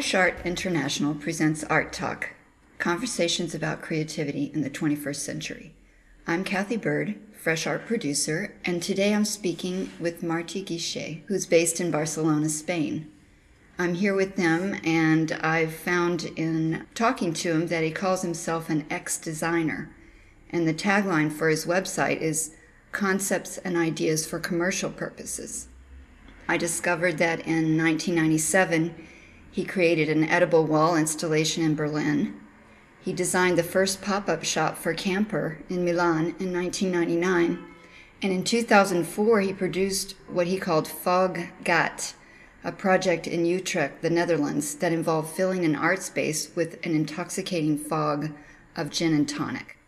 Fresh Art International presents Art Talk Conversations about Creativity in the 21st Century. I'm Kathy Bird, Fresh Art producer, and today I'm speaking with Martí Guixé, who's based in Barcelona, Spain. I'm here with them, and I've found in talking to him that he calls himself an ex designer. And the tagline for his website is Concepts and Ideas for Commercial Purposes. I discovered that in 1997 he created an edible wall installation in Berlin. He designed the first pop up shop for Camper in Milan in 1999. And in 2004, he produced what he called Fog Gat, a project in Utrecht, the Netherlands, that involved filling an art space with an intoxicating fog of gin and tonic.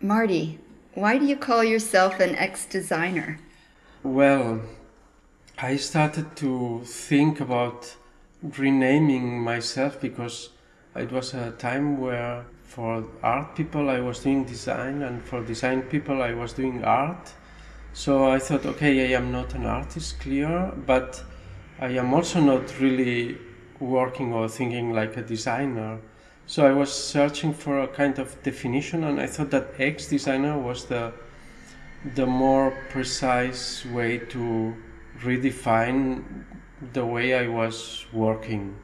Marty, why do you call yourself an ex designer? Well, I started to think about renaming myself because it was a time where for art people I was doing design and for design people I was doing art. So I thought, okay, I am not an artist, clear, but I am also not really working or thinking like a designer. So I was searching for a kind of definition, and I thought that ex designer was the the more precise way to redefine the way I was working.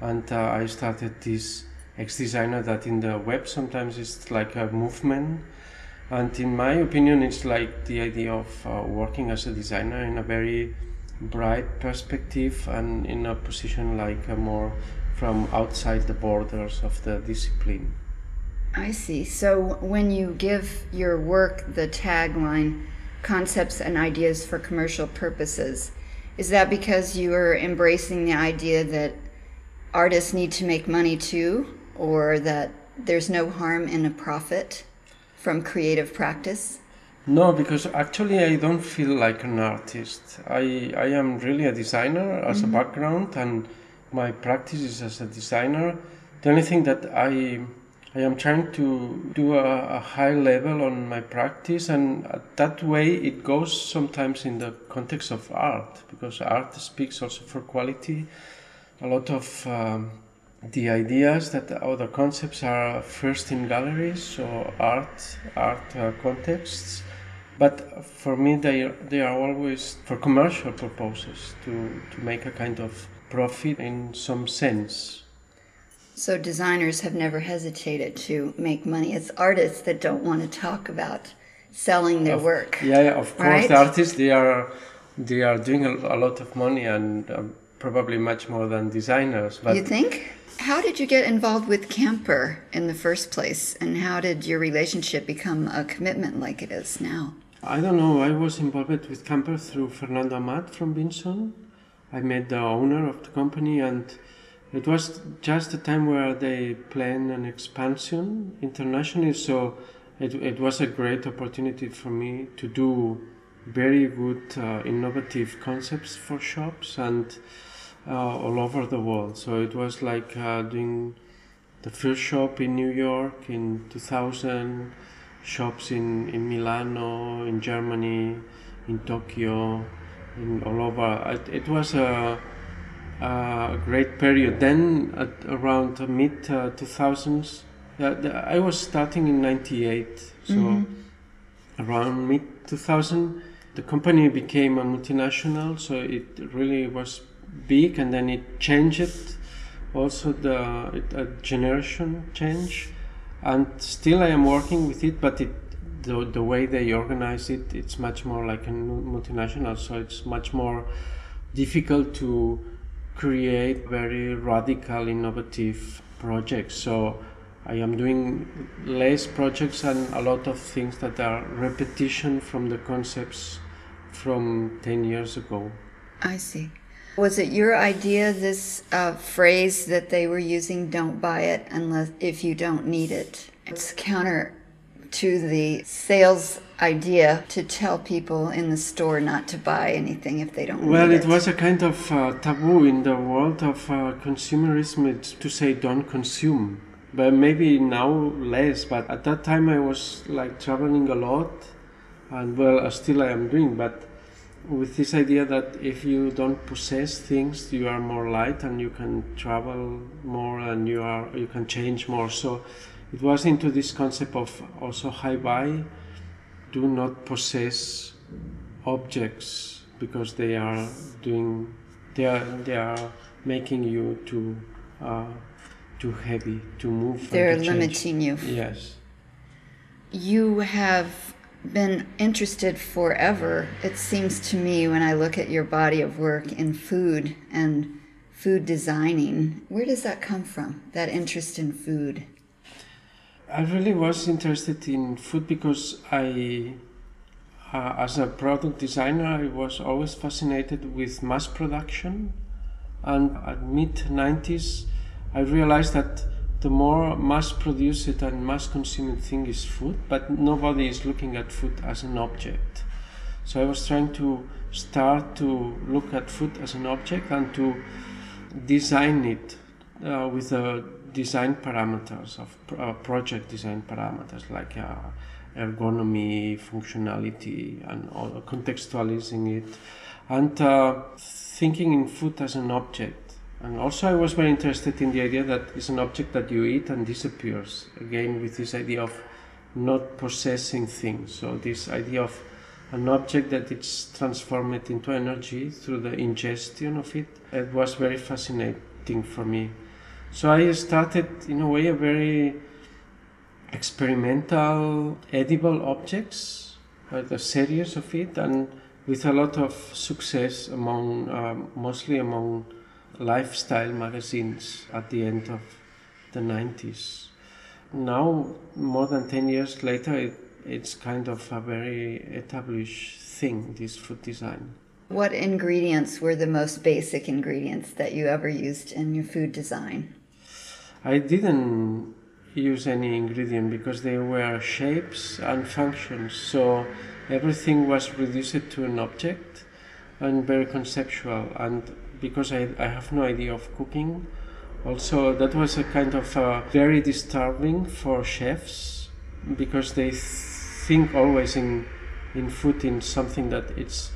And uh, I started this ex designer that in the web sometimes it's like a movement. And in my opinion, it's like the idea of uh, working as a designer in a very bright perspective and in a position like a more from outside the borders of the discipline. I see. So when you give your work the tagline, concepts and ideas for commercial purposes, is that because you are embracing the idea that artists need to make money too, or that there's no harm in a profit from creative practice? No, because actually I don't feel like an artist. I, I am really a designer as mm-hmm. a background, and my practice is as a designer. The only thing that I I am trying to do a, a, high level on my practice, and that way it goes sometimes in the context of art, because art speaks also for quality. A lot of um, the ideas that or the concepts are first in galleries, so art, art uh, contexts. But for me, they they are always for commercial purposes to to make a kind of profit in some sense. So designers have never hesitated to make money. It's artists that don't want to talk about selling their of, work. Yeah, yeah of course. Right? The artists they are they are doing a, a lot of money and um, probably much more than designers. But you think? How did you get involved with Camper in the first place, and how did your relationship become a commitment like it is now? I don't know. I was involved with Camper through Fernando Amat from Vinçon. I met the owner of the company and it was just a time where they planned an expansion internationally, so it, it was a great opportunity for me to do very good uh, innovative concepts for shops and uh, all over the world. So it was like uh, doing the first shop in New York in 2000, shops in, in Milano, in Germany, in Tokyo, in all over. It, it was a a great period. Then, around mid uh, 2000s, I was starting in 98, so mm-hmm. around mid 2000, the company became a multinational, so it really was big, and then it changed. Also, the it, a generation change, and still I am working with it, but it the, the way they organize it, it's much more like a multinational, so it's much more difficult to create very radical, innovative projects. So I am doing less projects and a lot of things that are repetition from the concepts from 10 years ago. I see. Was it your idea, this uh, phrase that they were using, don't buy it unless if you don't need it? It's counter to the sales idea to tell people in the store not to buy anything if they don't well it, it was a kind of uh, taboo in the world of uh, consumerism to say don't consume but maybe now less but at that time i was like traveling a lot and well uh, still i am doing but with this idea that if you don't possess things, you are more light and you can travel more and you are you can change more. So it was into this concept of also Hi-Bye, do not possess objects because they are doing they are they are making you too uh, too heavy to move. They're limiting you. Yes. You have been interested forever, it seems to me, when I look at your body of work in food and food designing. Where does that come from, that interest in food? I really was interested in food because I, uh, as a product designer, I was always fascinated with mass production. And at mid 90s, I realized that the more mass produced and mass consumed thing is food, but nobody is looking at food as an object. So I was trying to start to look at food as an object and to design it uh, with the design parameters of uh, project design parameters like uh, ergonomy, functionality, and all, contextualizing it, and uh, thinking in food as an object and also, I was very interested in the idea that it's an object that you eat and disappears. Again, with this idea of not possessing things. So, this idea of an object that it's transformed into energy through the ingestion of it, it was very fascinating for me. So, I started, in a way, a very experimental, edible objects, uh, a series of it, and with a lot of success among, um, mostly among lifestyle magazines at the end of the 90s. Now, more than 10 years later, it, it's kind of a very established thing, this food design. What ingredients were the most basic ingredients that you ever used in your food design? I didn't use any ingredient because they were shapes and functions, so everything was reduced to an object and very conceptual. And because I, I have no idea of cooking. Also, that was a kind of uh, very disturbing for chefs because they think always in in food in something that it's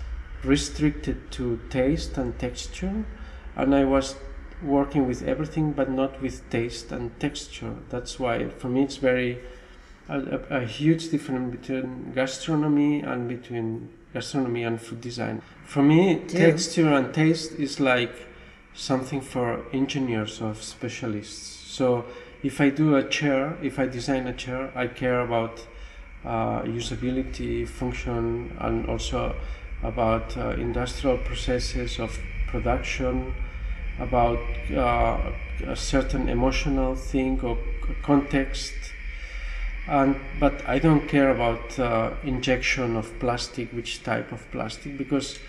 restricted to taste and texture, and I was working with everything but not with taste and texture. That's why for me it's very a, a, a huge difference between gastronomy and between gastronomy and food design. For me, texture and taste is like something for engineers or specialists. So if I do a chair, if I design a chair, I care about uh, usability, function, and also about uh, industrial processes of production, about uh, a certain emotional thing or context and but I don't care about uh, injection of plastic, which type of plastic, because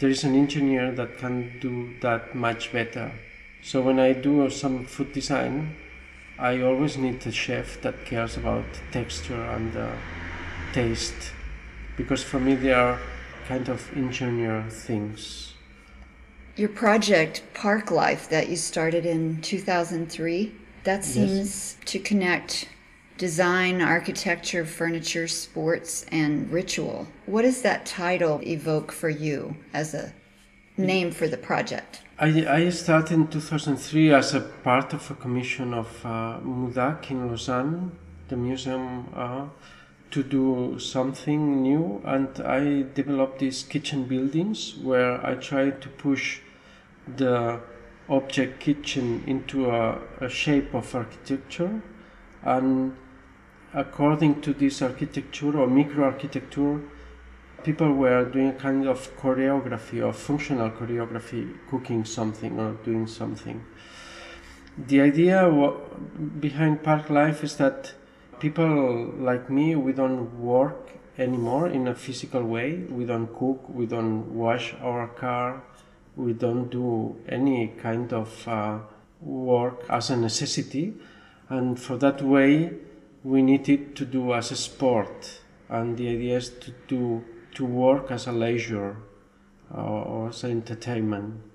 there is an engineer that can do that much better. So when I do some food design, I always need a chef that cares about texture and uh, taste, because for me they are kind of engineer things. Your project Park Life that you started in 2003, that seems yes. to connect design, architecture, furniture, sports, and ritual. What does that title evoke for you as a name for the project? I, I started in 2003 as a part of a commission of uh, MUDAC in Lausanne, the museum, uh, to do something new. And I developed these kitchen buildings where I tried to push the object kitchen into a, a shape of architecture and according to this architecture or microarchitecture, people were doing a kind of choreography or functional choreography, cooking something or doing something. The idea behind Park Life is that people like me, we don't work anymore in a physical way. We don't cook, we don't wash our car, we don't do any kind of uh, work as a necessity. And for that way, we needed to do as a sport, and the idea is to do to work as a leisure uh, or as entertainment.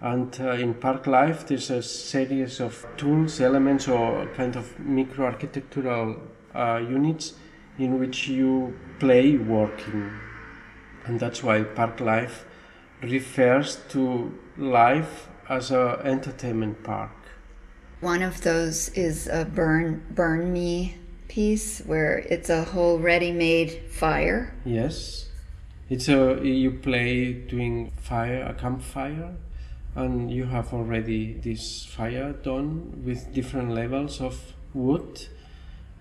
And uh, in Park Life, there's a series of tools, elements, or kind of micro architectural uh, units in which you play working. And that's why park life refers to life as an entertainment park. One of those is a burn burn me piece where it's a whole ready-made fire. Yes, it's a you play doing fire a campfire, and you have already this fire done with different levels of wood.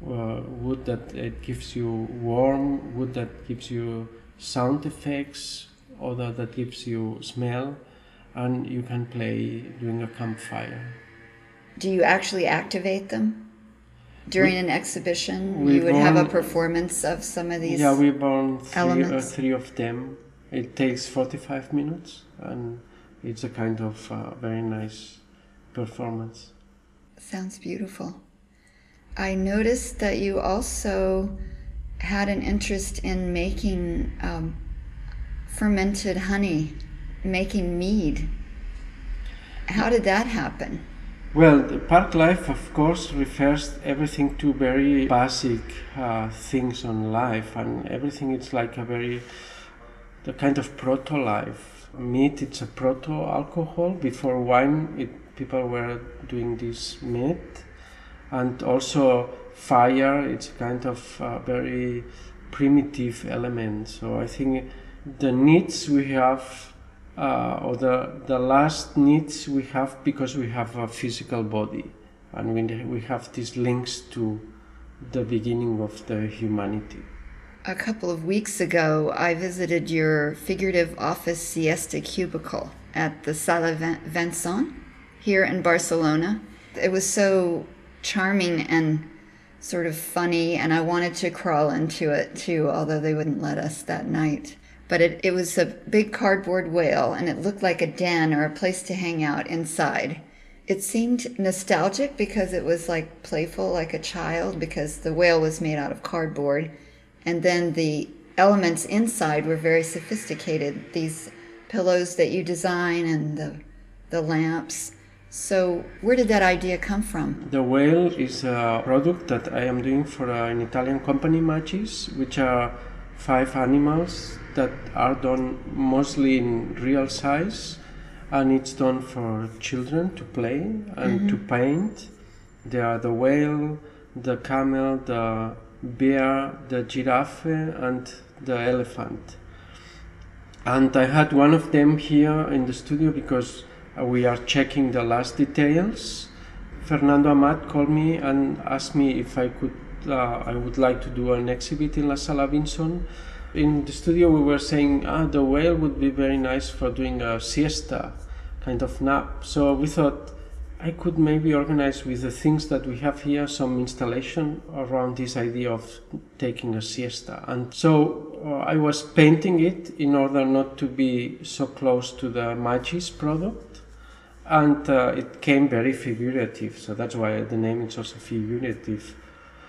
Uh, wood that it gives you warm, wood that gives you sound effects, other that gives you smell, and you can play during a campfire. Do you actually activate them during We- an exhibition? we You would have a performance of some of these. Yeah, we burn three, uh, three of them. It takes 45 minutes, and it's a kind of uh, very nice performance. Sounds beautiful. I noticed that you also had an interest in making um, fermented honey, making mead. How did that happen? Well, the park life, of course, refers everything to very basic uh, things on life, and everything is like a very the kind of proto life. Meat, it's a proto alcohol. Before wine, it, people were doing this meat, and also fire. It's a kind of a very primitive element. So I think the needs we have uh, or the, the last needs we have because we have a physical body and we, we have these links to the beginning of the humanity. A couple of weeks ago, I visited your figurative office siesta cubicle at the Sala Vinçon here in Barcelona. It was so charming and sort of funny, and I wanted to crawl into it too, although they wouldn't let us that night. But it, it was a big cardboard whale, and it looked like a den or a place to hang out inside. It seemed nostalgic because it was like playful, like a child, because the whale was made out of cardboard. And then the elements inside were very sophisticated. These pillows that you design and the, the lamps. So, where did that idea come from? The whale is a product that I am doing for uh, an Italian company, Magis, which are five animals that are done mostly in real size and it's done for children to play and to mm-hmm. paint. They are the whale, the camel, the bear, the giraffe, and the elephant. And I had one of them here in the studio because we are checking the last details. Fernando Amat called me and asked me if I could, uh, I would like to do an exhibit in La Sala Vinçon. In the studio, we were saying, ah, the whale would be very nice for doing a siesta, kind of nap. So we thought I could maybe organize with the things that we have here some installation around this idea of taking a siesta. And so uh, I was painting it in order not to be so close to the Magis product. And uh, it came very figurative, so that's why the name is also figurative.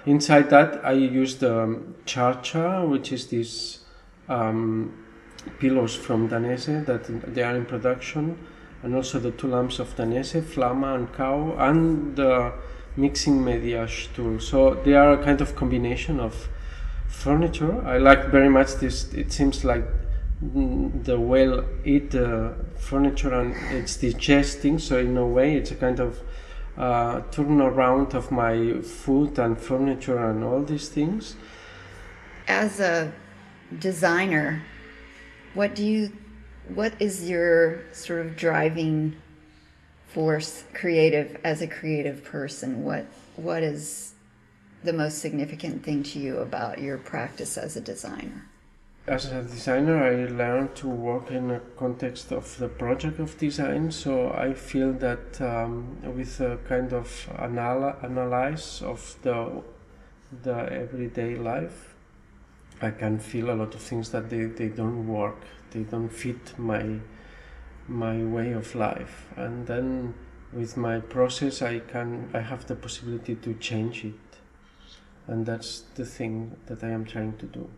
Inside that, I used um, charcha, which is these um, pillows from Danese that they are in production, and also the two lamps of Danese, Flama and Cow, and the mixing mediage tool. So they are a kind of combination of furniture. I like very much this. It seems like the whale eat the furniture and it's digesting. So in a way, it's a kind of uh, turnaround of my food and furniture and all these things. As a designer, what do you what is your sort of driving force creative as a creative person? What what is the most significant thing to you about your practice as a designer? As a designer, I learned to work in a context of the project of design. So I feel that um, with a kind of anal- analyze of the the everyday life, I can feel a lot of things that they, they don't work. They don't fit my my way of life. And then with my process, I can I have the possibility to change it. And that's the thing that I am trying to do.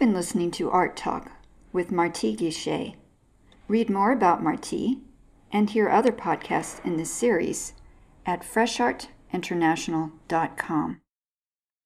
Been listening to Art Talk with Martí Guixé. Read more about Marti and hear other podcasts in this series at freshartinternational.com.